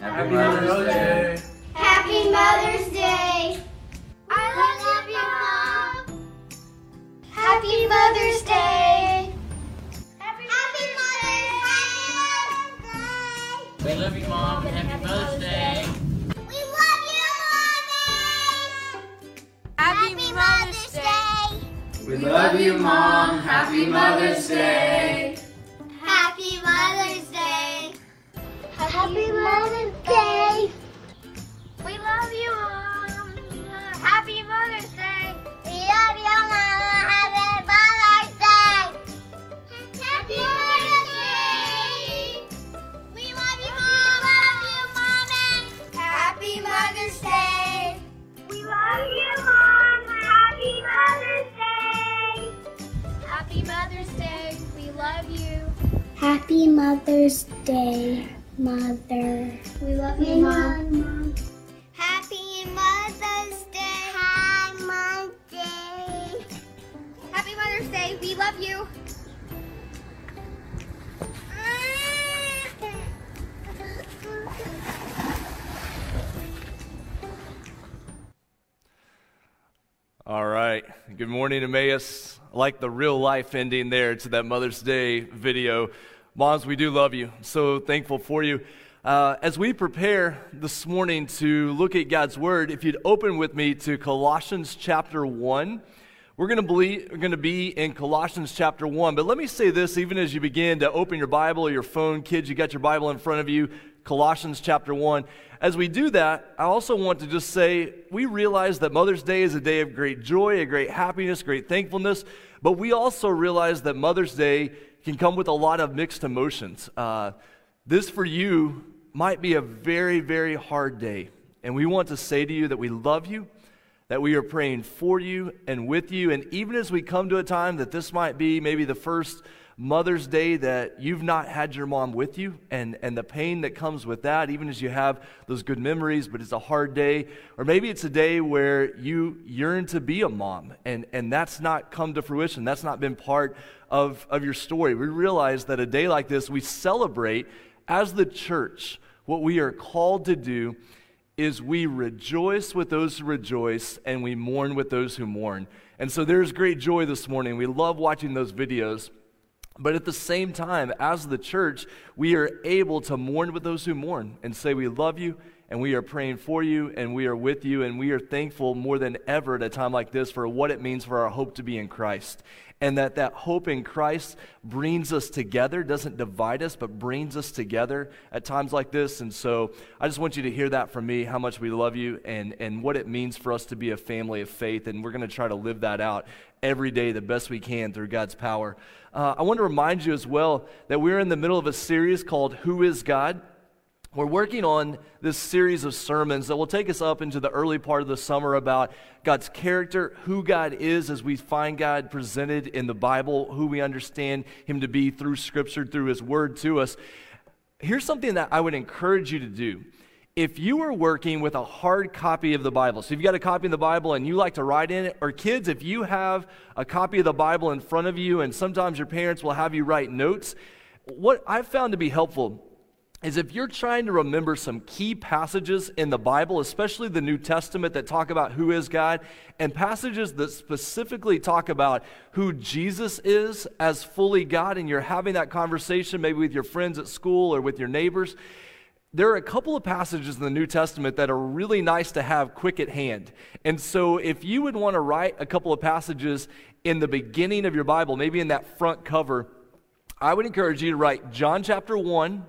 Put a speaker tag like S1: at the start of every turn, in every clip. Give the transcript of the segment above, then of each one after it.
S1: Happy Mother's Day.
S2: Happy Mother's Day. I love you, Mom. Happy Mother's Day. Happy Mother's Day.
S1: We love you, Mom. Happy Mother's Day.
S2: We love you, Mommy. Happy Mother's Day.
S1: We love you, Mom. Happy Mother's Day.
S2: Happy Mother's Day. We love you, Mom. Happy Mother's Day. We love you, Mom. Happy Mother's Day. Happy Mother's Day. We love you, Mom. Love you, Mommy. Happy Mother's Day. We love you, Mom. Happy Mother's Day. Happy Mother's Day. We love you.
S3: Happy Mother's Day, Mother.
S2: We love you, Mom. Happy Mother's Day. Hi, Mom Day. Happy Mother's Day. We love you.
S4: All right. Good morning, Emmaus. I like the real life ending there to that Mother's Day video. Moms, we do love you. So thankful for you. Uh, as we prepare this morning to look at God's Word, if you'd open with me to Colossians chapter 1. We're going to be in Colossians chapter 1. But let me say this even as you begin to open your Bible or your phone. Kids, you got your Bible in front of you. Colossians chapter 1. As we do that, I also want to just say we realize that Mother's Day is a day of great joy, a great happiness, great thankfulness. But we also realize that Mother's Day can come with a lot of mixed emotions. Uh, this for you might be a very, very hard day. And we want to say to you that we love you that we are praying for you and with you. And even as we come to a time that this might be maybe the first Mother's Day that you've not had your mom with you, and, and the pain that comes with that, even as you have those good memories, but it's a hard day. Or maybe it's a day where you yearn to be a mom, and, and that's not come to fruition. That's not been part of, of your story. We realize that a day like this, we celebrate as the church what we are called to do is we rejoice with those who rejoice and we mourn with those who mourn. And so there's great joy this morning. We love watching those videos. But at the same time, as the church, we are able to mourn with those who mourn and say, We love you and we are praying for you and we are with you and we are thankful more than ever at a time like this for what it means for our hope to be in Christ and that that hope in Christ brings us together, doesn't divide us, but brings us together at times like this. And so I just want you to hear that from me, how much we love you and, and what it means for us to be a family of faith. And we're going to try to live that out every day the best we can through God's power. Uh, I want to remind you as well that we're in the middle of a series called Who is God? We're working on this series of sermons that will take us up into the early part of the summer about God's character, who God is as we find God presented in the Bible, who we understand Him to be through Scripture, through His Word to us. Here's something that I would encourage you to do. If you are working with a hard copy of the Bible, so if you've got a copy of the Bible and you like to write in it, or kids, if you have a copy of the Bible in front of you and sometimes your parents will have you write notes, what I've found to be helpful is if you're trying to remember some key passages in the Bible, especially the New Testament that talk about who is God, and passages that specifically talk about who Jesus is as fully God, and you're having that conversation maybe with your friends at school or with your neighbors, there are a couple of passages in the New Testament that are really nice to have quick at hand. And so, if you would want to write a couple of passages in the beginning of your Bible, maybe in that front cover, I would encourage you to write John chapter 1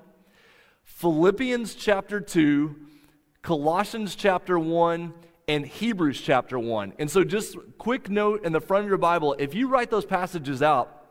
S4: Philippians chapter 2, Colossians chapter 1, and Hebrews chapter 1. And so, just quick note in the front of your Bible if you write those passages out,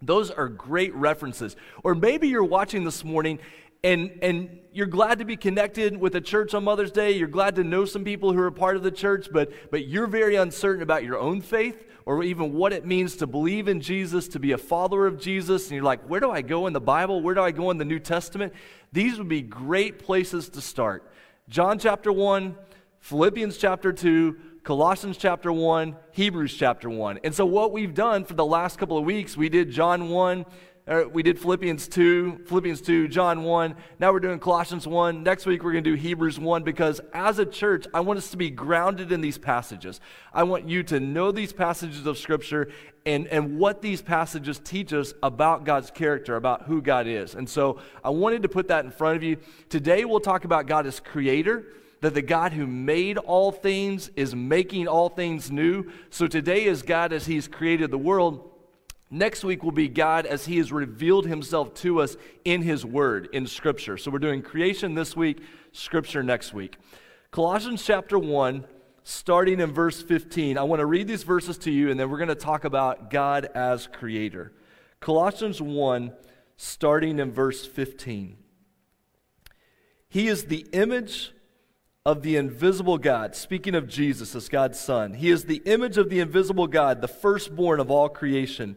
S4: those are great references. Or maybe you're watching this morning and, and you're glad to be connected with a church on Mother's Day. You're glad to know some people who are part of the church, but, but you're very uncertain about your own faith or even what it means to believe in Jesus, to be a follower of Jesus. And you're like, where do I go in the Bible? Where do I go in the New Testament? These would be great places to start. John chapter 1, Philippians chapter 2, Colossians chapter 1, Hebrews chapter 1. And so, what we've done for the last couple of weeks, we did John 1, Uh, we did Philippians 2, Philippians 2, John 1. Now we're doing Colossians 1. Next week we're going to do Hebrews 1 because as a church, I want us to be grounded in these passages. I want you to know these passages of Scripture and, and what these passages teach us about God's character, about who God is. And so I wanted to put that in front of you. Today we'll talk about God as creator that the God who made all things is making all things new. So today is God as He's created the world. Next week will be God as He has revealed Himself to us in His Word, in Scripture. So we're doing creation this week, Scripture next week. Colossians chapter 1, starting in verse 15. I want to read these verses to you, and then we're going to talk about God as Creator. Colossians 1, starting in verse 15. He is the image of the invisible God, speaking of Jesus as God's Son. He is the image of the invisible God, the firstborn of all creation.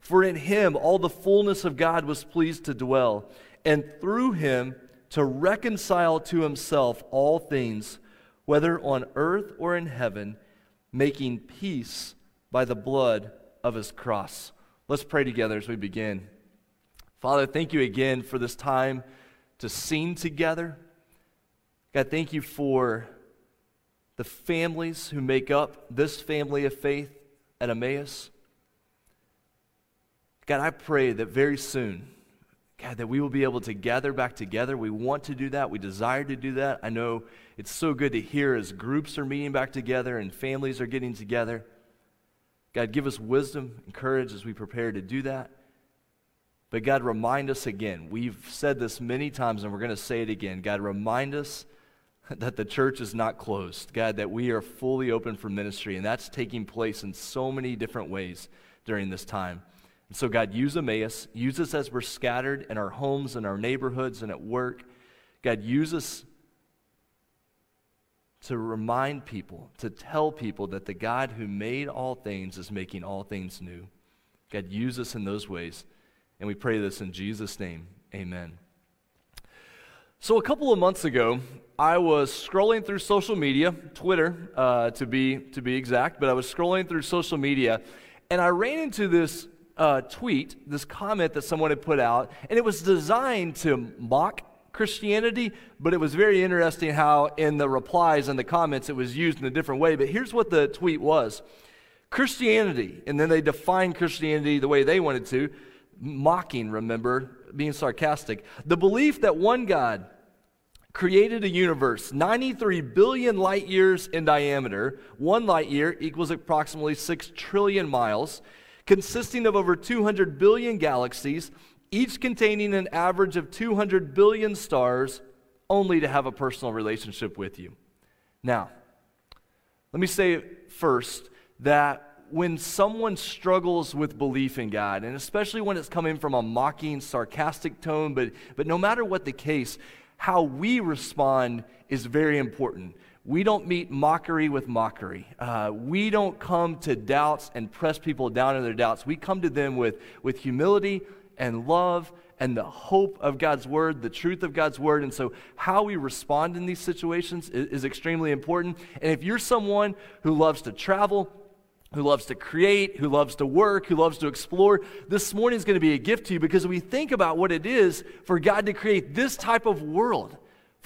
S4: For in him all the fullness of God was pleased to dwell, and through him to reconcile to himself all things, whether on earth or in heaven, making peace by the blood of his cross. Let's pray together as we begin. Father, thank you again for this time to sing together. God, thank you for the families who make up this family of faith at Emmaus. God, I pray that very soon, God, that we will be able to gather back together. We want to do that. We desire to do that. I know it's so good to hear as groups are meeting back together and families are getting together. God, give us wisdom and courage as we prepare to do that. But God, remind us again. We've said this many times and we're going to say it again. God, remind us that the church is not closed. God, that we are fully open for ministry. And that's taking place in so many different ways during this time. And so, God, use Emmaus. Use us as we're scattered in our homes and our neighborhoods and at work. God, use us to remind people, to tell people that the God who made all things is making all things new. God, use us in those ways. And we pray this in Jesus' name. Amen. So, a couple of months ago, I was scrolling through social media, Twitter uh, to, be, to be exact, but I was scrolling through social media, and I ran into this uh, tweet, this comment that someone had put out, and it was designed to mock Christianity, but it was very interesting how in the replies and the comments it was used in a different way. But here's what the tweet was Christianity, and then they defined Christianity the way they wanted to, mocking, remember, being sarcastic. The belief that one God created a universe 93 billion light years in diameter, one light year equals approximately 6 trillion miles consisting of over 200 billion galaxies, each containing an average of 200 billion stars, only to have a personal relationship with you. Now, let me say first that when someone struggles with belief in God, and especially when it's coming from a mocking, sarcastic tone, but, but no matter what the case, how we respond is very important. We don't meet mockery with mockery. Uh, we don't come to doubts and press people down in their doubts. We come to them with, with humility and love and the hope of God's word, the truth of God's word. And so, how we respond in these situations is, is extremely important. And if you're someone who loves to travel, who loves to create, who loves to work, who loves to explore, this morning is going to be a gift to you because we think about what it is for God to create this type of world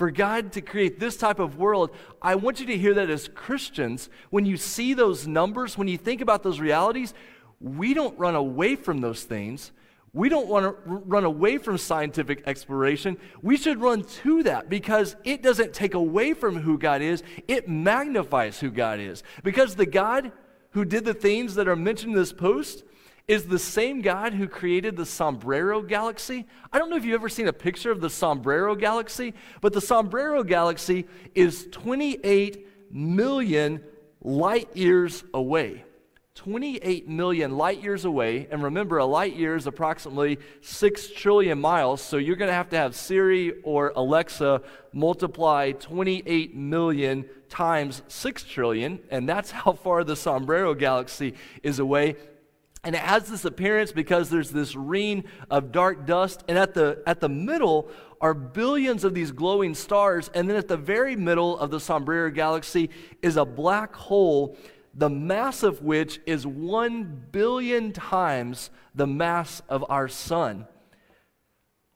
S4: for God to create this type of world, I want you to hear that as Christians, when you see those numbers, when you think about those realities, we don't run away from those things. We don't want to run away from scientific exploration. We should run to that because it doesn't take away from who God is, it magnifies who God is. Because the God who did the things that are mentioned in this post, is the same God who created the Sombrero Galaxy. I don't know if you've ever seen a picture of the Sombrero Galaxy, but the Sombrero Galaxy is 28 million light years away. 28 million light years away. And remember, a light year is approximately 6 trillion miles. So you're going to have to have Siri or Alexa multiply 28 million times 6 trillion. And that's how far the Sombrero galaxy is away. And it has this appearance because there's this ring of dark dust. And at the, at the middle are billions of these glowing stars. And then at the very middle of the Sombrero galaxy is a black hole the mass of which is one billion times the mass of our sun.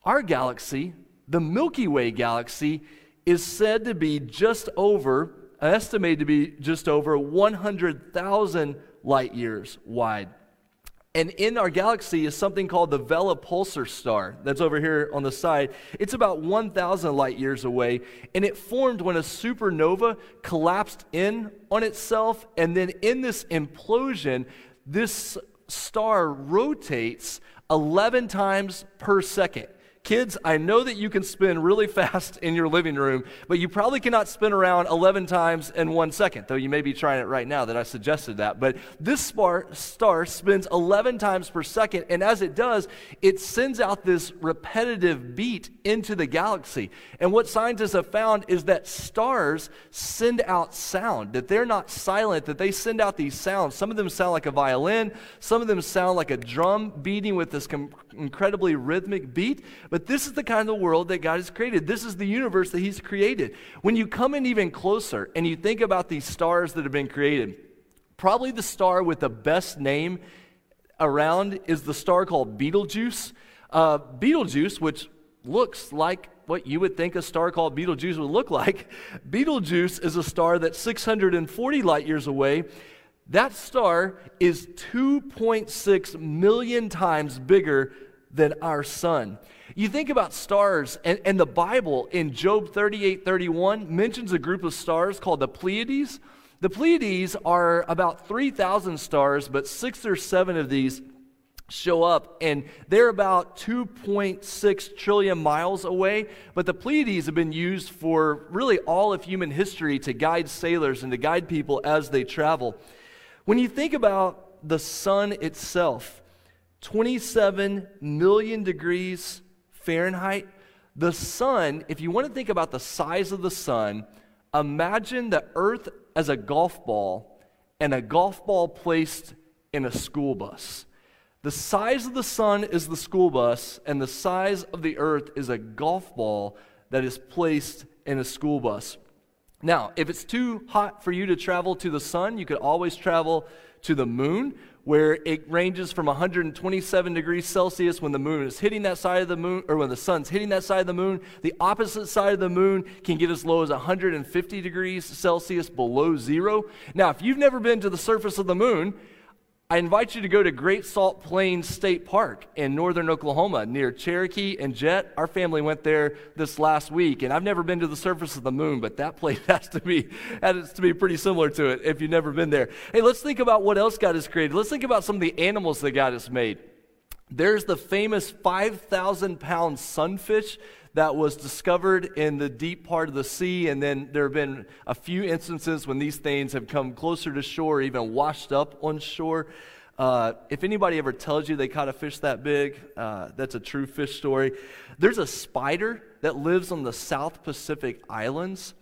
S4: Our galaxy, the Milky Way galaxy, is said to be just over, estimated to be just over 100,000 light years wide. And in our galaxy is something called the Vela Pulsar star that's over here on the side. It's about 1,000 light years away, and it formed when a supernova collapsed in on itself. And then in this implosion, this star rotates 11 times per second. Kids, I know that you can spin really fast in your living room, but you probably cannot spin around 11 times in one second, though you may be trying it right now that I suggested that. But this star, star spins 11 times per second, and as it does, it sends out this repetitive beat into the galaxy. And what scientists have found is that stars send out sound, that they're not silent, that they send out these sounds. Some of them sound like a violin, some of them sound like a drum beating with this com- incredibly rhythmic beat. But this is the kind of world that God has created. This is the universe that He's created. When you come in even closer and you think about these stars that have been created, probably the star with the best name around is the star called Betelgeuse. Uh, Betelgeuse, which looks like what you would think a star called Betelgeuse would look like. Betelgeuse is a star that's 640 light years away. That star is 2.6 million times bigger than our sun. You think about stars, and, and the Bible in Job 38 31 mentions a group of stars called the Pleiades. The Pleiades are about 3,000 stars, but six or seven of these show up, and they're about 2.6 trillion miles away. But the Pleiades have been used for really all of human history to guide sailors and to guide people as they travel. When you think about the sun itself, 27 million degrees Fahrenheit. The sun, if you want to think about the size of the sun, imagine the earth as a golf ball and a golf ball placed in a school bus. The size of the sun is the school bus, and the size of the earth is a golf ball that is placed in a school bus. Now, if it's too hot for you to travel to the sun, you could always travel to the moon, where it ranges from 127 degrees Celsius when the moon is hitting that side of the moon, or when the sun's hitting that side of the moon. The opposite side of the moon can get as low as 150 degrees Celsius below zero. Now, if you've never been to the surface of the moon, I invite you to go to Great Salt Plains State Park in northern Oklahoma near Cherokee and Jet. Our family went there this last week, and I've never been to the surface of the moon, but that place has to be has to be pretty similar to it if you've never been there. Hey, let's think about what else God has created. Let's think about some of the animals that God has made. There's the famous 5,000 pound sunfish that was discovered in the deep part of the sea, and then there have been a few instances when these things have come closer to shore, even washed up on shore. Uh, if anybody ever tells you they caught a fish that big, uh, that's a true fish story. There's a spider that lives on the South Pacific Islands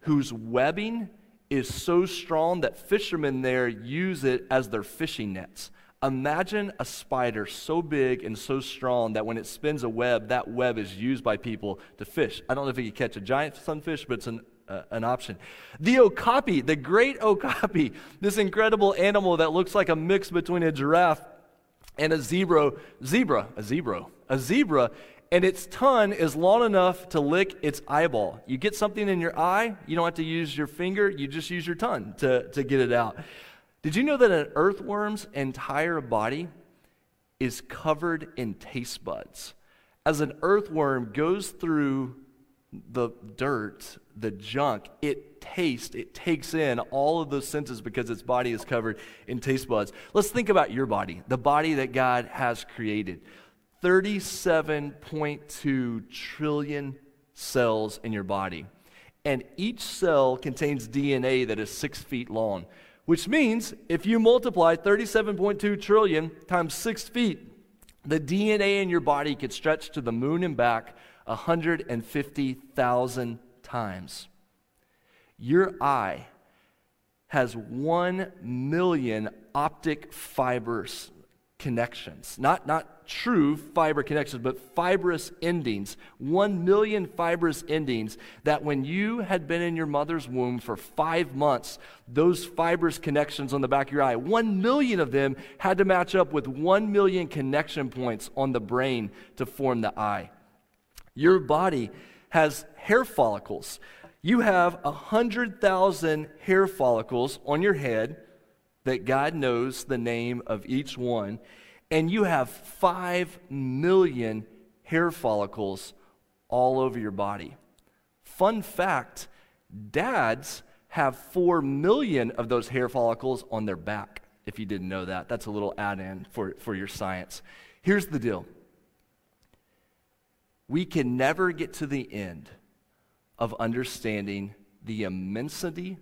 S4: whose webbing is so strong that fishermen there use it as their fishing nets. Imagine a spider so big and so strong that when it spins a web, that web is used by people to fish. I don't know if you could catch a giant sunfish, but it's an, uh, an option. The okapi, the great okapi, this incredible animal that looks like a mix between a giraffe and a zebra, zebra, a zebra, a zebra, and its tongue is long enough to lick its eyeball. You get something in your eye, you don't have to use your finger, you just use your tongue to, to get it out. Did you know that an earthworm's entire body is covered in taste buds? As an earthworm goes through the dirt, the junk, it tastes, it takes in all of those senses because its body is covered in taste buds. Let's think about your body, the body that God has created. 37.2 trillion cells in your body. And each cell contains DNA that is six feet long which means if you multiply 37.2 trillion times six feet, the DNA in your body could stretch to the moon and back 150,000 times. Your eye has 1 million optic fibers connections. Not, not true fiber connections, but fibrous endings. 1 million fibrous endings that when you had been in your mother's womb for five months, those fibrous connections on the back of your eye, 1 million of them had to match up with 1 million connection points on the brain to form the eye. Your body has hair follicles. You have 100,000 hair follicles on your head that God knows the name of each one, and you have 5 million hair follicles all over your body. Fun fact dads have 4 million of those hair follicles on their back, if you didn't know that. That's a little add in for, for your science. Here's the deal we can never get to the end of understanding the immensity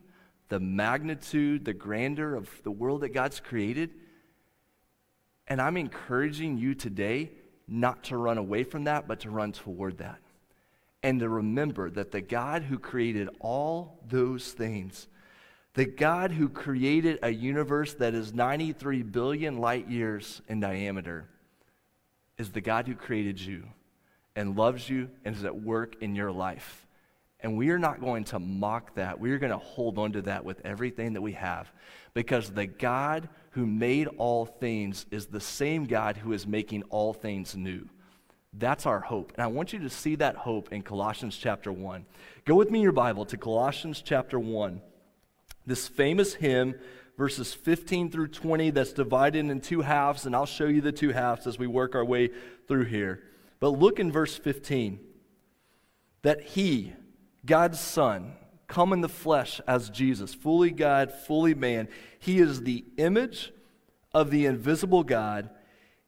S4: the magnitude, the grandeur of the world that God's created. And I'm encouraging you today not to run away from that, but to run toward that. And to remember that the God who created all those things, the God who created a universe that is 93 billion light years in diameter, is the God who created you and loves you and is at work in your life. And we are not going to mock that. We are going to hold on to that with everything that we have. Because the God who made all things is the same God who is making all things new. That's our hope. And I want you to see that hope in Colossians chapter 1. Go with me in your Bible to Colossians chapter 1. This famous hymn, verses 15 through 20, that's divided in two halves, and I'll show you the two halves as we work our way through here. But look in verse 15 that he, God's Son, come in the flesh as Jesus, fully God, fully man. He is the image of the invisible God.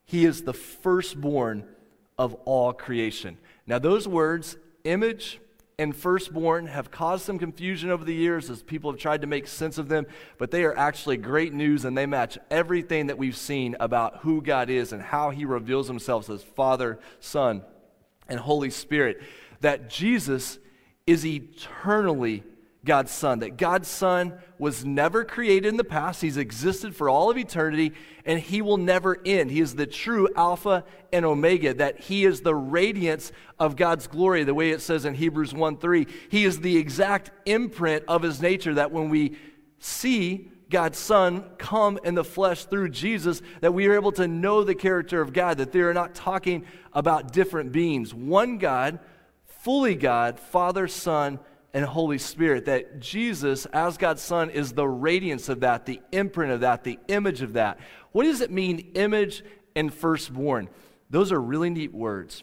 S4: He is the firstborn of all creation. Now, those words, image and firstborn, have caused some confusion over the years as people have tried to make sense of them, but they are actually great news and they match everything that we've seen about who God is and how he reveals himself as Father, Son, and Holy Spirit. That Jesus is eternally God's Son. That God's Son was never created in the past, He's existed for all of eternity, and He will never end. He is the true Alpha and Omega, that He is the radiance of God's glory, the way it says in Hebrews 1 3. He is the exact imprint of His nature, that when we see God's Son come in the flesh through Jesus, that we are able to know the character of God, that they are not talking about different beings. One God fully God, Father, Son, and Holy Spirit. That Jesus, as God's Son, is the radiance of that, the imprint of that, the image of that. What does it mean, image and firstborn? Those are really neat words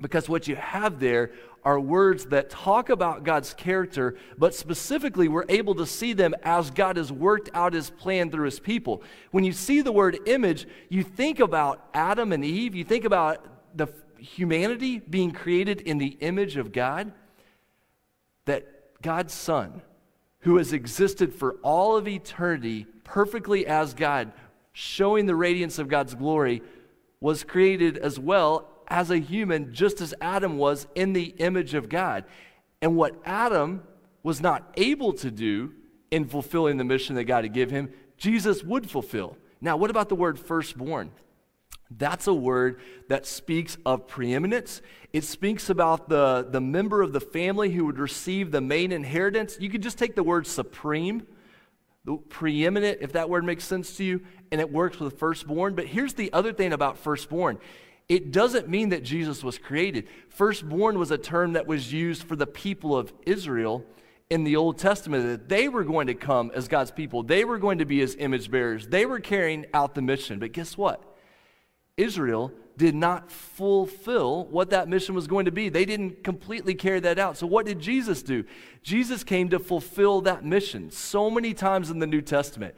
S4: because what you have there are words that talk about God's character, but specifically, we're able to see them as God has worked out his plan through his people. When you see the word image, you think about Adam and Eve, you think about the humanity being created in the image of God, that God's Son, who has existed for all of eternity perfectly as God, showing the radiance of God's glory, was created as well as a human, just as Adam was in the image of God. And what Adam was not able to do in fulfilling the mission that God had given him, Jesus would fulfill. Now, what about the word firstborn? That's a word that speaks of preeminence. It speaks about the, the member of the family who would receive the main inheritance. You could just take the word supreme, the preeminent, if that word makes sense to you, and it works with firstborn. But here's the other thing about firstborn it doesn't mean that Jesus was created. Firstborn was a term that was used for the people of Israel in the Old Testament that they were going to come as God's people. They were going to be his image bearers. They were carrying out the mission. But guess what? Israel did not fulfill what that mission was going to be. They didn't completely carry that out. So, what did Jesus do? Jesus came to fulfill that mission. So many times in the New Testament,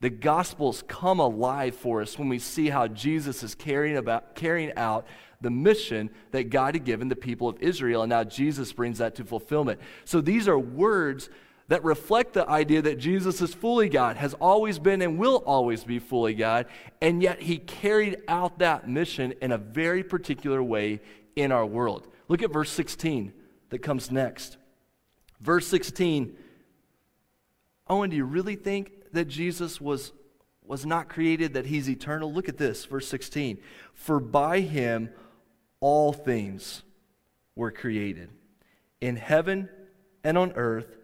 S4: the Gospels come alive for us when we see how Jesus is carrying, about, carrying out the mission that God had given the people of Israel, and now Jesus brings that to fulfillment. So, these are words that reflect the idea that Jesus is fully God, has always been and will always be fully God, and yet he carried out that mission in a very particular way in our world. Look at verse 16 that comes next. Verse 16 Owen, do you really think that Jesus was, was not created, that he's eternal? Look at this, verse 16. For by him all things were created, in heaven and on earth,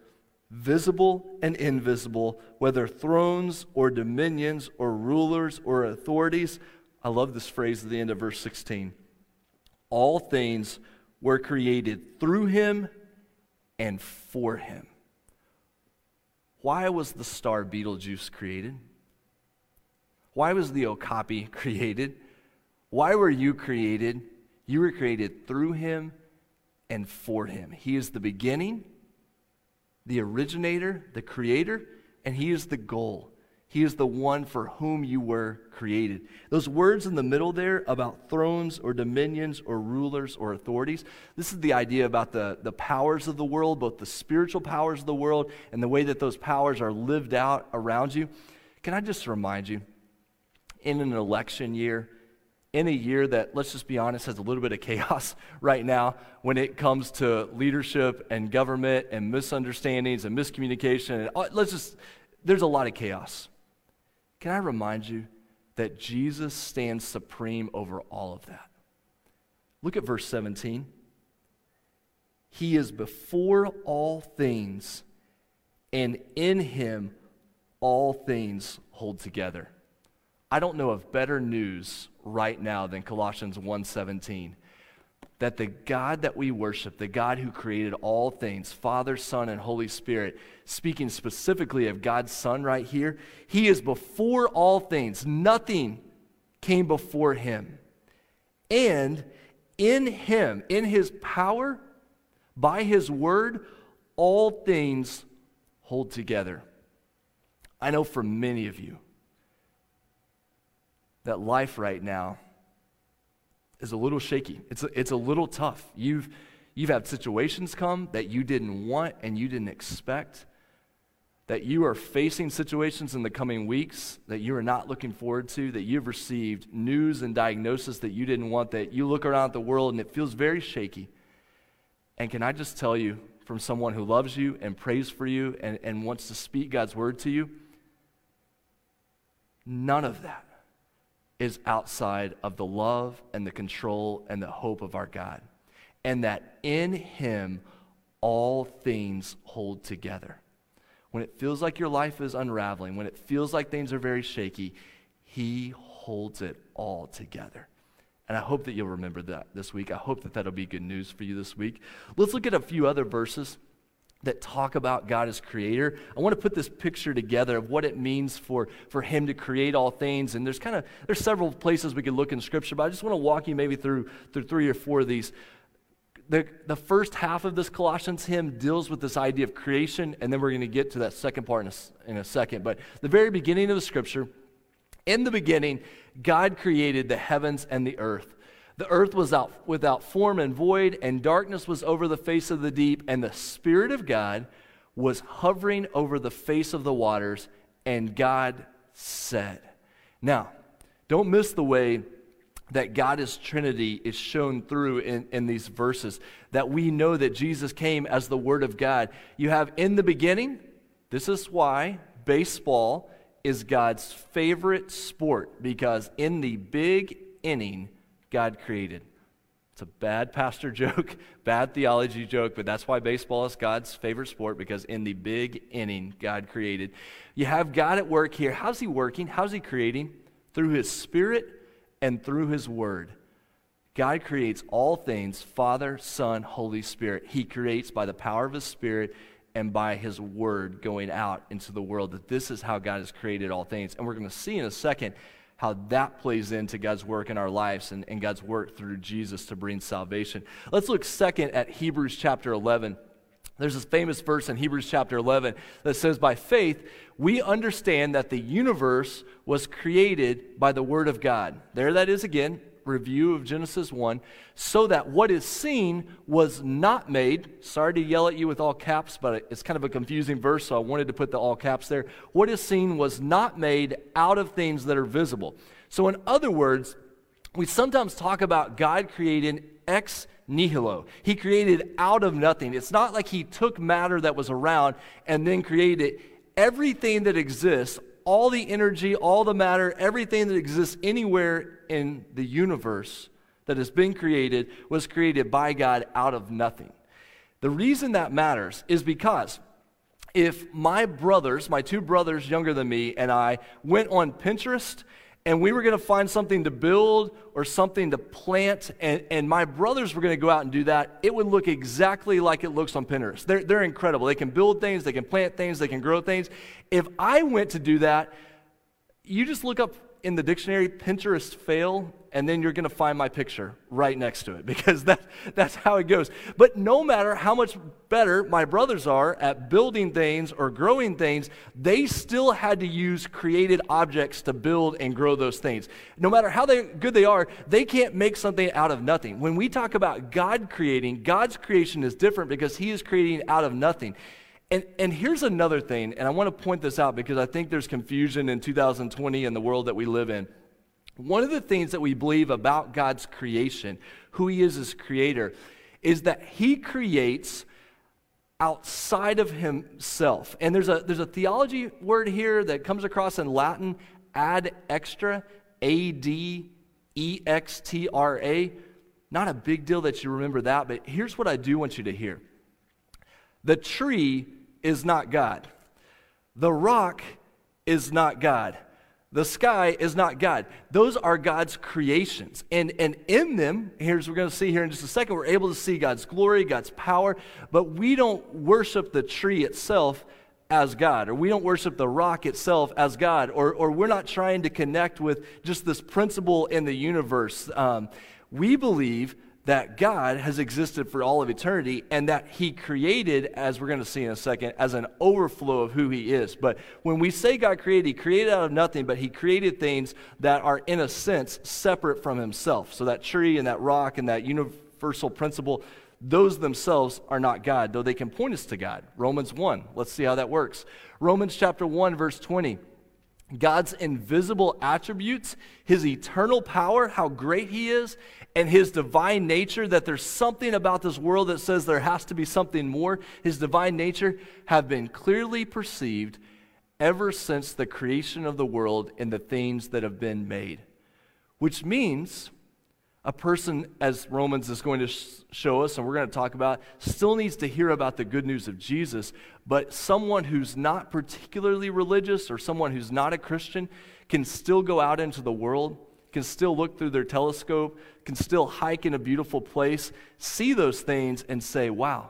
S4: visible and invisible, whether thrones or dominions or rulers or authorities. I love this phrase at the end of verse 16. All things were created through him and for him. Why was the star Betelgeuse created? Why was the Okapi created? Why were you created? You were created through him and for him. He is the beginning, the originator, the creator, and he is the goal. He is the one for whom you were created. Those words in the middle there about thrones or dominions or rulers or authorities, this is the idea about the, the powers of the world, both the spiritual powers of the world and the way that those powers are lived out around you. Can I just remind you, in an election year, in a year that, let's just be honest, has a little bit of chaos right now when it comes to leadership and government and misunderstandings and miscommunication. And uh, let's just, there's a lot of chaos. Can I remind you that Jesus stands supreme over all of that? Look at verse 17. He is before all things, and in him all things hold together. I don't know of better news right now than Colossians 1:17 that the God that we worship, the God who created all things, Father, Son, and Holy Spirit, speaking specifically of God's Son right here, He is before all things. Nothing came before Him. And in Him, in His power, by His word, all things hold together. I know for many of you that life right now is a little shaky. It's a, it's a little tough. You've, you've had situations come that you didn't want and you didn't expect. That you are facing situations in the coming weeks that you are not looking forward to, that you've received news and diagnosis that you didn't want, that you look around at the world and it feels very shaky. And can I just tell you, from someone who loves you and prays for you and, and wants to speak God's word to you, none of that is outside of the love and the control and the hope of our God. And that in Him, all things hold together. When it feels like your life is unraveling, when it feels like things are very shaky, He holds it all together. And I hope that you'll remember that this week. I hope that that'll be good news for you this week. Let's look at a few other verses that talk about God as creator. I want to put this picture together of what it means for, for him to create all things. And there's kind of there's several places we could look in scripture, but I just want to walk you maybe through through three or four of these. The, the first half of this Colossians hymn deals with this idea of creation, and then we're going to get to that second part in a, in a second. But the very beginning of the scripture, in the beginning, God created the heavens and the earth. The earth was out without form and void, and darkness was over the face of the deep, and the Spirit of God was hovering over the face of the waters, and God said. Now, don't miss the way that God is Trinity is shown through in, in these verses, that we know that Jesus came as the Word of God. You have in the beginning, this is why baseball is God's favorite sport, because in the big inning, God created. It's a bad pastor joke, bad theology joke, but that's why baseball is God's favorite sport because in the big inning, God created. You have God at work here. How's He working? How's He creating? Through His Spirit and through His Word. God creates all things Father, Son, Holy Spirit. He creates by the power of His Spirit and by His Word going out into the world. That this is how God has created all things. And we're going to see in a second how that plays into God's work in our lives and, and God's work through Jesus to bring salvation. Let's look second at Hebrews chapter 11. There's this famous verse in Hebrews chapter 11 that says, By faith, we understand that the universe was created by the Word of God. There that is again, review of Genesis 1 so that what is seen was not made. Sorry to yell at you with all caps, but it's kind of a confusing verse, so I wanted to put the all caps there. What is seen was not made out of things that are visible. So, in other words, we sometimes talk about God creating ex nihilo. He created out of nothing. It's not like he took matter that was around and then created everything that exists, all the energy, all the matter, everything that exists anywhere in the universe that has been created was created by God out of nothing. The reason that matters is because if my brothers, my two brothers younger than me, and I went on Pinterest and we were going to find something to build or something to plant, and, and my brothers were going to go out and do that, it would look exactly like it looks on Pinterest. They're, they're incredible. They can build things, they can plant things, they can grow things. If I went to do that, you just look up in the dictionary Pinterest fail, and then you're going to find my picture right next to it because that, that's how it goes. But no matter how much better my brothers are at building things or growing things, they still had to use created objects to build and grow those things. No matter how they, good they are, they can't make something out of nothing. When we talk about God creating, God's creation is different because He is creating out of nothing. And, and here's another thing, and I want to point this out because I think there's confusion in 2020 in the world that we live in. One of the things that we believe about God's creation, who He is as creator, is that He creates outside of Himself. And there's a, there's a theology word here that comes across in Latin, ad extra, A D E X T R A. Not a big deal that you remember that, but here's what I do want you to hear the tree is not God. The rock is not God. The sky is not God. Those are God's creations. And, and in them, here's we're going to see here in just a second, we're able to see God's glory, God's power, but we don't worship the tree itself as God, or we don't worship the rock itself as God, or, or we're not trying to connect with just this principle in the universe. Um, we believe that God has existed for all of eternity and that He created, as we're going to see in a second, as an overflow of who He is. But when we say God created, He created out of nothing, but He created things that are, in a sense, separate from Himself. So that tree and that rock and that universal principle, those themselves are not God, though they can point us to God. Romans 1, let's see how that works. Romans chapter 1, verse 20. God's invisible attributes, his eternal power, how great he is, and his divine nature, that there's something about this world that says there has to be something more, his divine nature, have been clearly perceived ever since the creation of the world and the things that have been made. Which means a person, as Romans is going to sh- show us, and we're going to talk about, still needs to hear about the good news of Jesus, but someone who's not particularly religious or someone who's not a Christian can still go out into the world, can still look through their telescope, can still hike in a beautiful place, see those things, and say, wow,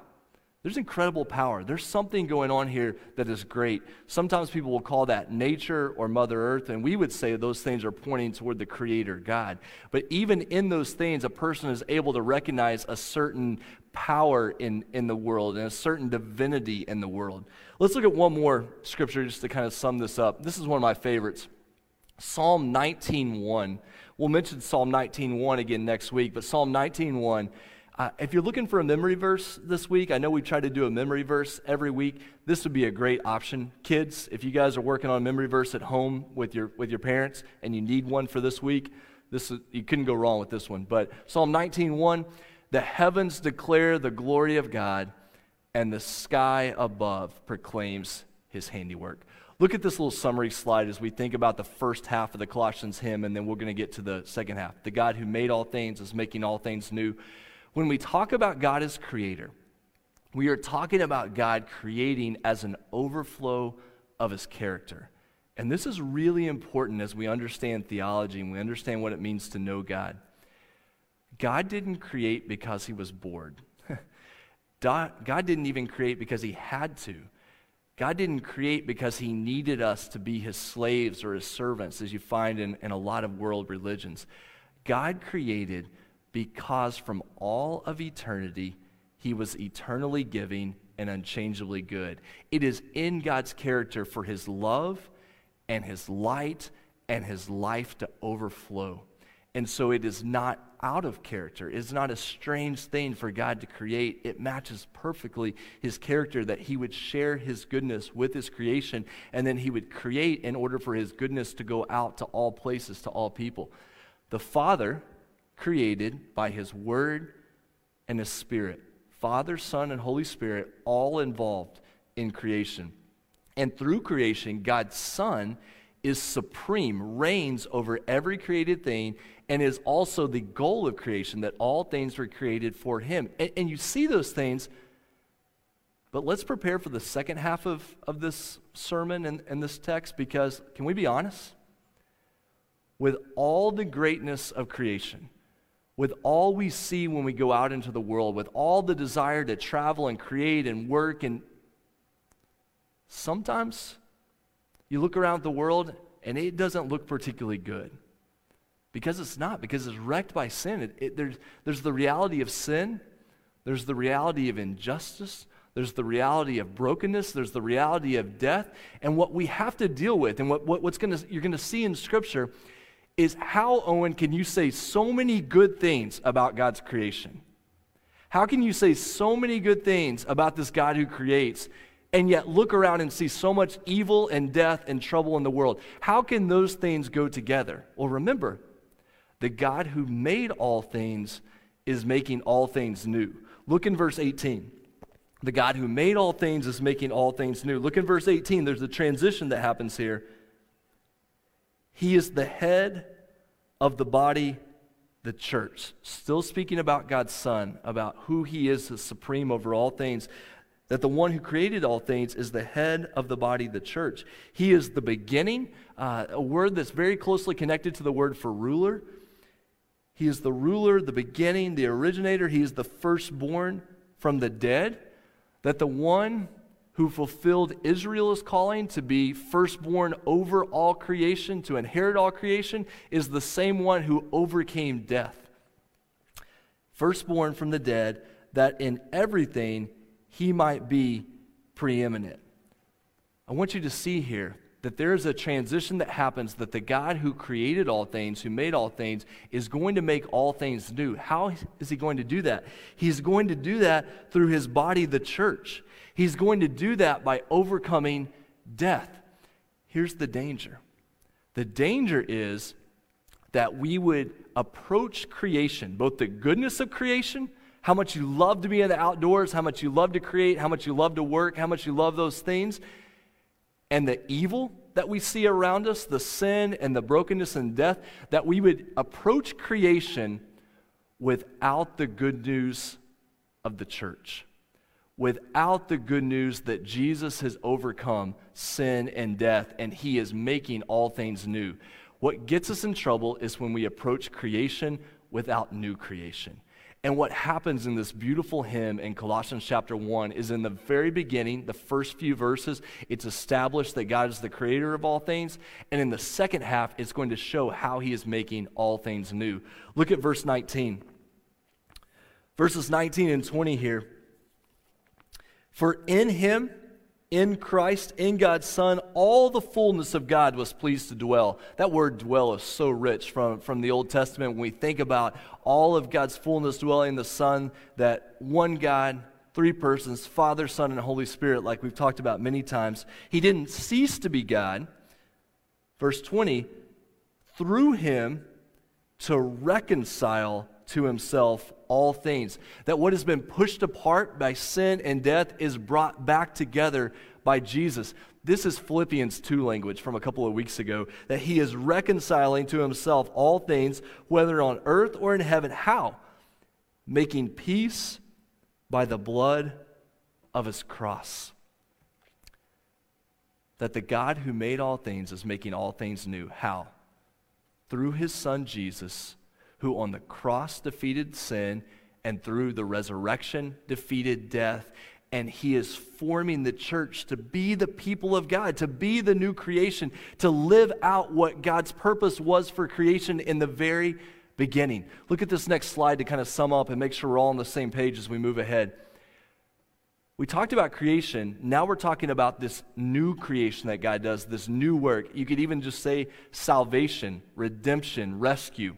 S4: there's incredible power. There's something going on here that is great. Sometimes people will call that nature or Mother Earth, and we would say those things are pointing toward the Creator, God. But even in those things, a person is able to recognize a certain power in, in the world and a certain divinity in the world. Let's look at one more scripture just to kind of sum this up. This is one of my favorites. Psalm 19:1. We'll mention Psalm 19:1 again next week, but Psalm 19:1 uh, if you're looking for a memory verse this week, I know we try to do a memory verse every week. This would be a great option. Kids, if you guys are working on a memory verse at home with your, with your parents and you need one for this week, this is, you couldn't go wrong with this one. But Psalm 19:1, the heavens declare the glory of God, and the sky above proclaims his handiwork. Look at this little summary slide as we think about the first half of the Colossians hymn, and then we're going to get to the second half. The God who made all things is making all things new. When we talk about God as creator, we are talking about God creating as an overflow of his character. And this is really important as we understand theology and we understand what it means to know God. God didn't create because he was bored. God didn't even create because he had to. God didn't create because he needed us to be his slaves or his servants, as you find in, in a lot of world religions. God created because from all of eternity, he was eternally giving and unchangeably good. It is in God's character for his love and his light and his life to overflow. And so it is not out of character. It's not a strange thing for God to create. It matches perfectly his character that he would share his goodness with his creation and then he would create in order for his goodness to go out to all places, to all people. The Father created by his word and his spirit. Father, Son, and Holy Spirit all involved in creation. And through creation, God's Son is supreme, reigns over every created thing, and is also the goal of creation that all things were created for Him. And, and you see those things, but let's prepare for the second half of, of this sermon and, and this text because, can we be honest? With all the greatness of creation, with all we see when we go out into the world, with all the desire to travel and create and work, and sometimes you look around the world and it doesn't look particularly good. Because it's not, because it's wrecked by sin. It, it, there's, there's the reality of sin, there's the reality of injustice, there's the reality of brokenness, there's the reality of death. And what we have to deal with, and what, what what's gonna, you're going to see in Scripture, is how, Owen, can you say so many good things about God's creation? How can you say so many good things about this God who creates and yet look around and see so much evil and death and trouble in the world? How can those things go together? Well, remember, the God who made all things is making all things new. Look in verse 18. The God who made all things is making all things new. Look in verse 18. There's a transition that happens here. He is the head of the body, the church. Still speaking about God's Son, about who He is as supreme over all things. That the one who created all things is the head of the body, the church. He is the beginning, uh, a word that's very closely connected to the word for ruler. He is the ruler, the beginning, the originator. He is the firstborn from the dead. That the one who fulfilled Israel's calling to be firstborn over all creation, to inherit all creation, is the same one who overcame death. Firstborn from the dead, that in everything he might be preeminent. I want you to see here that there is a transition that happens that the God who created all things, who made all things, is going to make all things new. How is he going to do that? He's going to do that through his body, the church. He's going to do that by overcoming death. Here's the danger the danger is that we would approach creation, both the goodness of creation, how much you love to be in the outdoors, how much you love to create, how much you love to work, how much you love those things, and the evil that we see around us, the sin and the brokenness and death, that we would approach creation without the good news of the church without the good news that Jesus has overcome sin and death and he is making all things new. What gets us in trouble is when we approach creation without new creation. And what happens in this beautiful hymn in Colossians chapter 1 is in the very beginning, the first few verses, it's established that God is the creator of all things. And in the second half, it's going to show how he is making all things new. Look at verse 19. Verses 19 and 20 here. For in him, in Christ, in God's Son, all the fullness of God was pleased to dwell. That word dwell is so rich from, from the Old Testament when we think about all of God's fullness dwelling in the Son, that one God, three persons, Father, Son, and Holy Spirit, like we've talked about many times. He didn't cease to be God. Verse 20, through him to reconcile to himself all things. That what has been pushed apart by sin and death is brought back together by Jesus. This is Philippians 2 language from a couple of weeks ago that he is reconciling to himself all things, whether on earth or in heaven. How? Making peace by the blood of his cross. That the God who made all things is making all things new. How? Through his son Jesus who on the cross defeated sin and through the resurrection defeated death. And he is forming the church to be the people of God, to be the new creation, to live out what God's purpose was for creation in the very beginning. Look at this next slide to kind of sum up and make sure we're all on the same page as we move ahead. We talked about creation. Now we're talking about this new creation that God does, this new work. You could even just say salvation, redemption, rescue.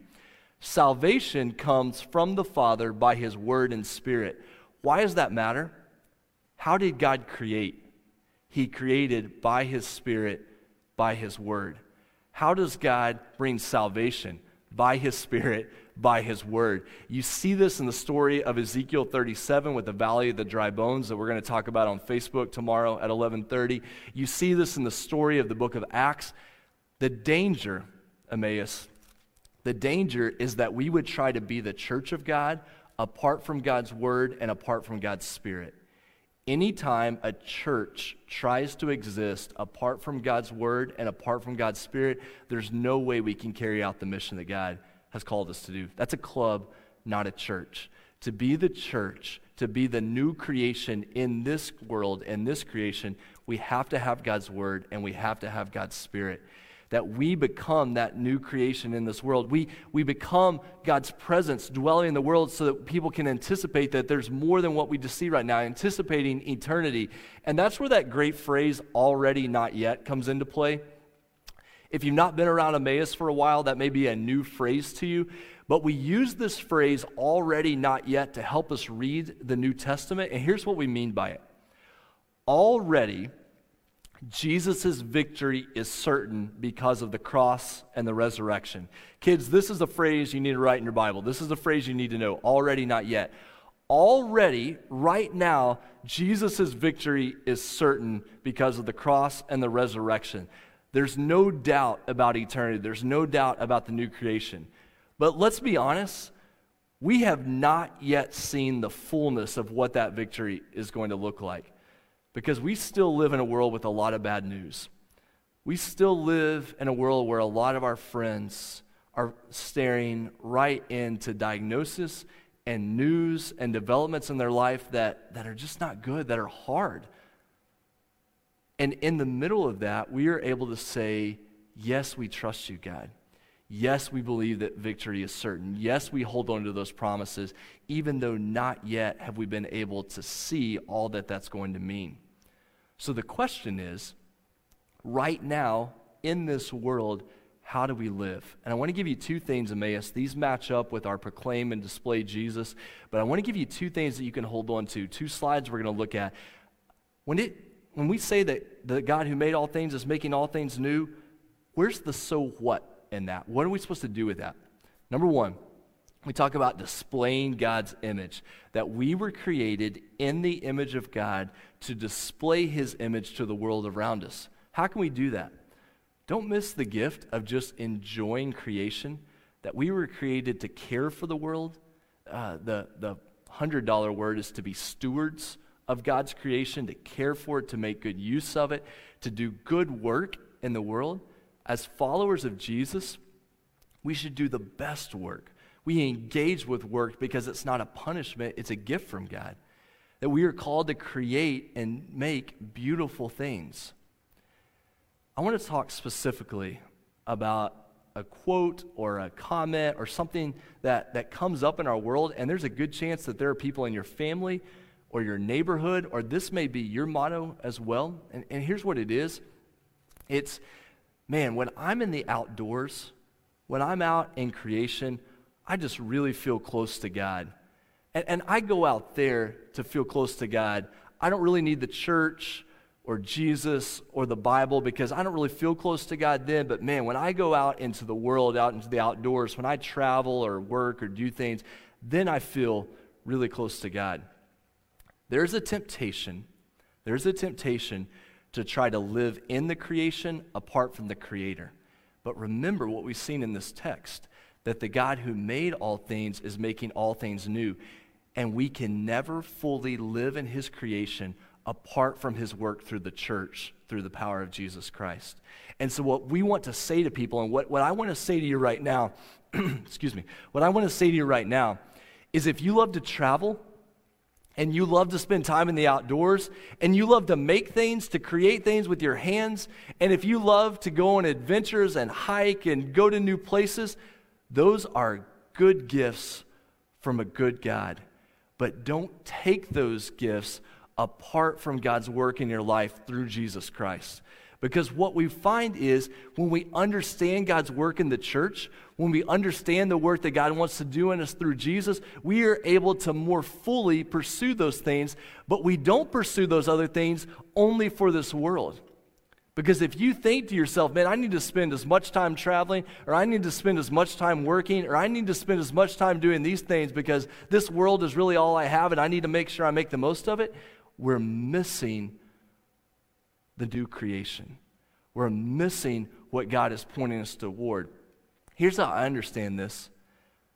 S4: Salvation comes from the Father by his word and spirit. Why does that matter? How did God create? He created by his spirit, by his word. How does God bring salvation? By his spirit, by his word. You see this in the story of Ezekiel 37 with the valley of the dry bones that we're going to talk about on Facebook tomorrow at 11:30. You see this in the story of the book of Acts. The danger, Emmaus, the danger is that we would try to be the church of God apart from God's word and apart from God's spirit. Anytime a church tries to exist apart from God's word and apart from God's spirit, there's no way we can carry out the mission that God has called us to do. That's a club, not a church. To be the church, to be the new creation in this world and this creation, we have to have God's word and we have to have God's spirit that we become that new creation in this world. We, we become God's presence dwelling in the world so that people can anticipate that there's more than what we just see right now, anticipating eternity. And that's where that great phrase, already not yet, comes into play. If you've not been around Emmaus for a while, that may be a new phrase to you. But we use this phrase, already not yet, to help us read the New Testament. And here's what we mean by it already Jesus' victory is certain because of the cross and the resurrection. Kids, this is a phrase you need to write in your Bible. This is a phrase you need to know. Already, not yet. Already, right now, Jesus' victory is certain because of the cross and the resurrection. There's no doubt about eternity, there's no doubt about the new creation. But let's be honest, we have not yet seen the fullness of what that victory is going to look like because we still live in a world with a lot of bad news. We still live in a world where a lot of our friends are staring right into diagnosis and news and developments in their life that, that are just not good, that are hard. And in the middle of that, we are able to say, Yes, we trust you, God. Yes, we believe that victory is certain. Yes, we hold on to those promises, even though not yet have we been able to see all that that's going to mean. So the question is right now, in this world, how do we live? And I want to give you two things, Emmaus. These match up with our proclaim and display Jesus, but I want to give you two things that you can hold on to. Two slides we're going to look at. When, it, when we say that the God who made all things is making all things new, where's the so what? In that. What are we supposed to do with that? Number one, we talk about displaying God's image, that we were created in the image of God to display his image to the world around us. How can we do that? Don't miss the gift of just enjoying creation, that we were created to care for the world. Uh, the, the $100 word is to be stewards of God's creation, to care for it, to make good use of it, to do good work in the world as followers of Jesus, we should do the best work. We engage with work because it's not a punishment, it's a gift from God. That we are called to create and make beautiful things. I want to talk specifically about a quote or a comment or something that, that comes up in our world, and there's a good chance that there are people in your family or your neighborhood, or this may be your motto as well. And, and here's what it is it's man, when I'm in the outdoors, when I'm out in creation, I just really feel close to God. And, and I go out there to feel close to God. I don't really need the church or Jesus or the Bible because I don't really feel close to God then. But man, when I go out into the world, out into the outdoors, when I travel or work or do things, then I feel really close to God. There's a temptation. There's a temptation to try to live in the creation apart from the Creator. But remember what we've seen in this text that the God who made all things is making all things new. And we can never fully live in His creation apart from His work through the church, through the power of Jesus Christ. And so, what we want to say to people, and what, what I want to say to you right now, excuse me, what I want to say to you right now is if you love to travel, and you love to spend time in the outdoors, and you love to make things, to create things with your hands, and if you love to go on adventures and hike and go to new places, those are good gifts from a good God. But don't take those gifts apart from God's work in your life through Jesus Christ. Because what we find is when we understand God's work in the church, when we understand the work that God wants to do in us through Jesus, we are able to more fully pursue those things, but we don't pursue those other things only for this world. Because if you think to yourself, man, I need to spend as much time traveling, or I need to spend as much time working, or I need to spend as much time doing these things because this world is really all I have and I need to make sure I make the most of it, we're missing the new creation. We're missing what God is pointing us toward. Here's how I understand this.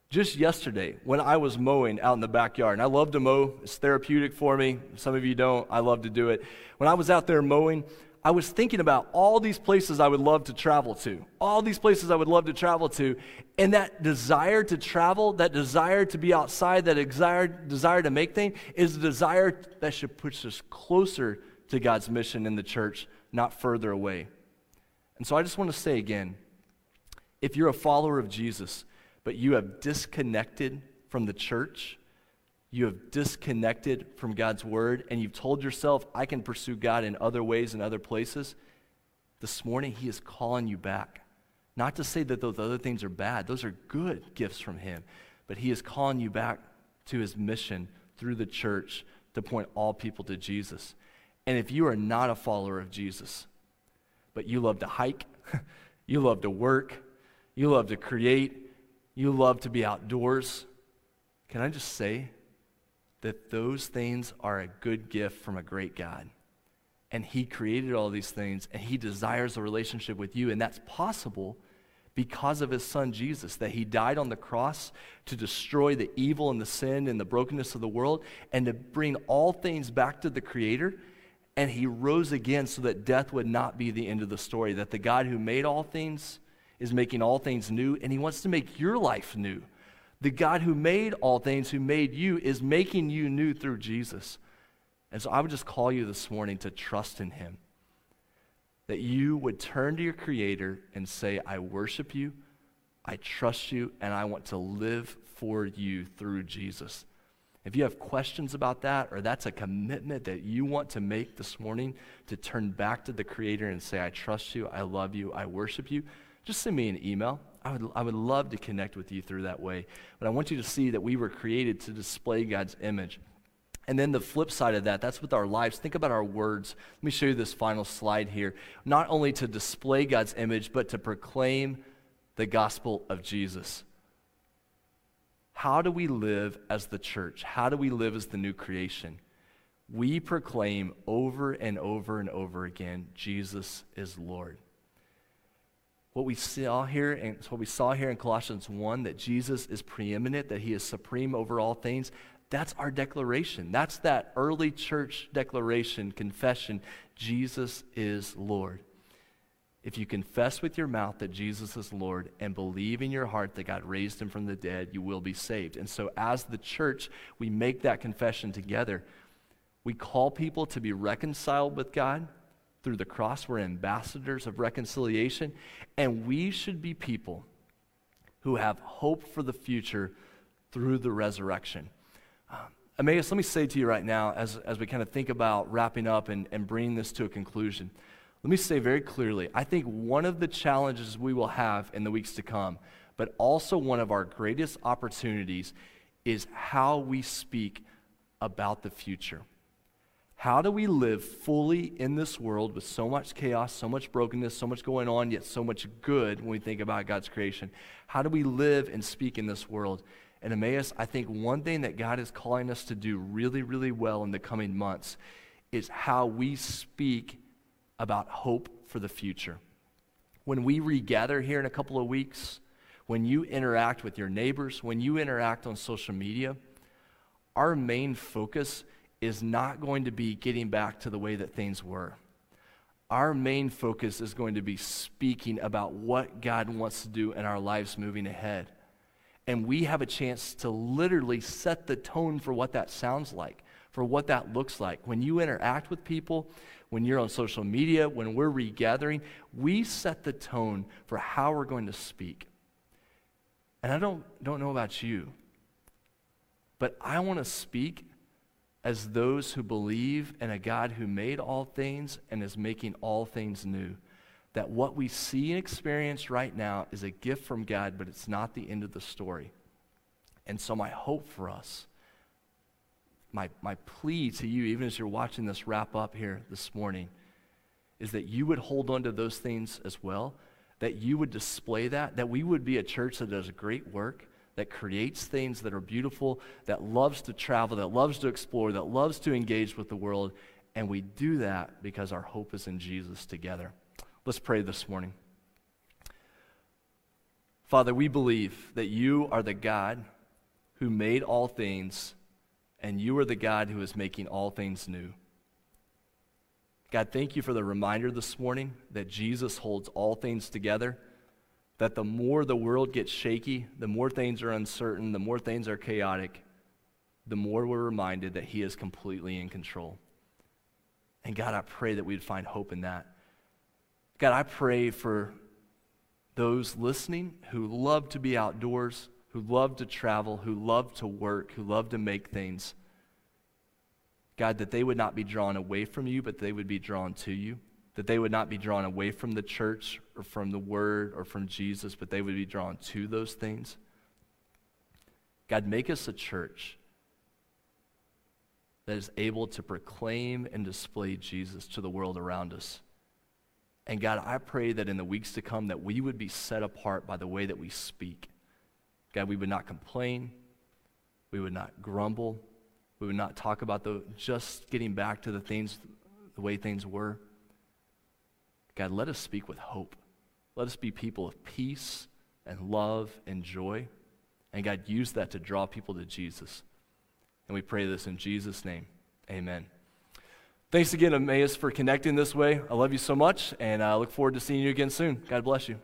S4: Just yesterday, when I was mowing out in the backyard, and I love to mow, it's therapeutic for me. Some of you don't, I love to do it. When I was out there mowing, I was thinking about all these places I would love to travel to, all these places I would love to travel to. And that desire to travel, that desire to be outside, that desire, desire to make things is a desire that should push us closer to God's mission in the church, not further away. And so I just want to say again if you're a follower of Jesus, but you have disconnected from the church, you have disconnected from God's word, and you've told yourself, I can pursue God in other ways and other places, this morning He is calling you back. Not to say that those other things are bad, those are good gifts from Him, but He is calling you back to His mission through the church to point all people to Jesus. And if you are not a follower of Jesus, but you love to hike, you love to work, you love to create, you love to be outdoors, can I just say that those things are a good gift from a great God? And He created all these things, and He desires a relationship with you, and that's possible because of his son Jesus, that he died on the cross to destroy the evil and the sin and the brokenness of the world and to bring all things back to the Creator and he rose again so that death would not be the end of the story, that the God who made all things is making all things new, and he wants to make your life new. The God who made all things, who made you, is making you new through Jesus. And so I would just call you this morning to trust in him. That you would turn to your Creator and say, I worship you, I trust you, and I want to live for you through Jesus. If you have questions about that, or that's a commitment that you want to make this morning to turn back to the Creator and say, I trust you, I love you, I worship you, just send me an email. I would, I would love to connect with you through that way. But I want you to see that we were created to display God's image. And then the flip side of that, that's with our lives. Think about our words. Let me show you this final slide here. Not only to display God's image, but to proclaim the gospel of Jesus. How do we live as the church? How do we live as the new creation? We proclaim over and over and over again Jesus is Lord. What we saw here, and what we saw here in Colossians 1, that Jesus is preeminent, that he is supreme over all things, that's our declaration. That's that early church declaration, confession Jesus is Lord. If you confess with your mouth that Jesus is Lord and believe in your heart that God raised him from the dead, you will be saved. And so, as the church, we make that confession together. We call people to be reconciled with God through the cross. We're ambassadors of reconciliation. And we should be people who have hope for the future through the resurrection. Um, Emmaus, let me say to you right now, as, as we kind of think about wrapping up and, and bringing this to a conclusion. Let me say very clearly I think one of the challenges we will have in the weeks to come, but also one of our greatest opportunities, is how we speak about the future. How do we live fully in this world with so much chaos, so much brokenness, so much going on, yet so much good when we think about God's creation? How do we live and speak in this world? And Emmaus, I think one thing that God is calling us to do really, really well in the coming months is how we speak about hope for the future. When we regather here in a couple of weeks, when you interact with your neighbors, when you interact on social media, our main focus is not going to be getting back to the way that things were. Our main focus is going to be speaking about what God wants to do in our lives moving ahead. And we have a chance to literally set the tone for what that sounds like, for what that looks like. When you interact with people, when you're on social media, when we're regathering, we set the tone for how we're going to speak. And I don't, don't know about you, but I want to speak as those who believe in a God who made all things and is making all things new. That what we see and experience right now is a gift from God, but it's not the end of the story. And so, my hope for us, my, my plea to you, even as you're watching this wrap up here this morning, is that you would hold on to those things as well, that you would display that, that we would be a church that does great work, that creates things that are beautiful, that loves to travel, that loves to explore, that loves to engage with the world. And we do that because our hope is in Jesus together. Let's pray this morning. Father, we believe that you are the God who made all things, and you are the God who is making all things new. God, thank you for the reminder this morning that Jesus holds all things together that the more the world gets shaky, the more things are uncertain, the more things are chaotic, the more we're reminded that He is completely in control. And God, I pray that we'd find hope in that. God, I pray for those listening who love to be outdoors, who love to travel, who love to work, who love to make things. God, that they would not be drawn away from you, but they would be drawn to you that they would not be drawn away from the church or from the word or from Jesus, but they would be drawn to those things. God, make us a church that is able to proclaim and display Jesus to the world around us. And God, I pray that in the weeks to come that we would be set apart by the way that we speak. God, we would not complain. We would not grumble. We would not talk about the just getting back to the things the way things were. God, let us speak with hope. Let us be people of peace and love and joy. And God, use that to draw people to Jesus. And we pray this in Jesus' name. Amen. Thanks again, Emmaus, for connecting this way. I love you so much, and I look forward to seeing you again soon. God bless you.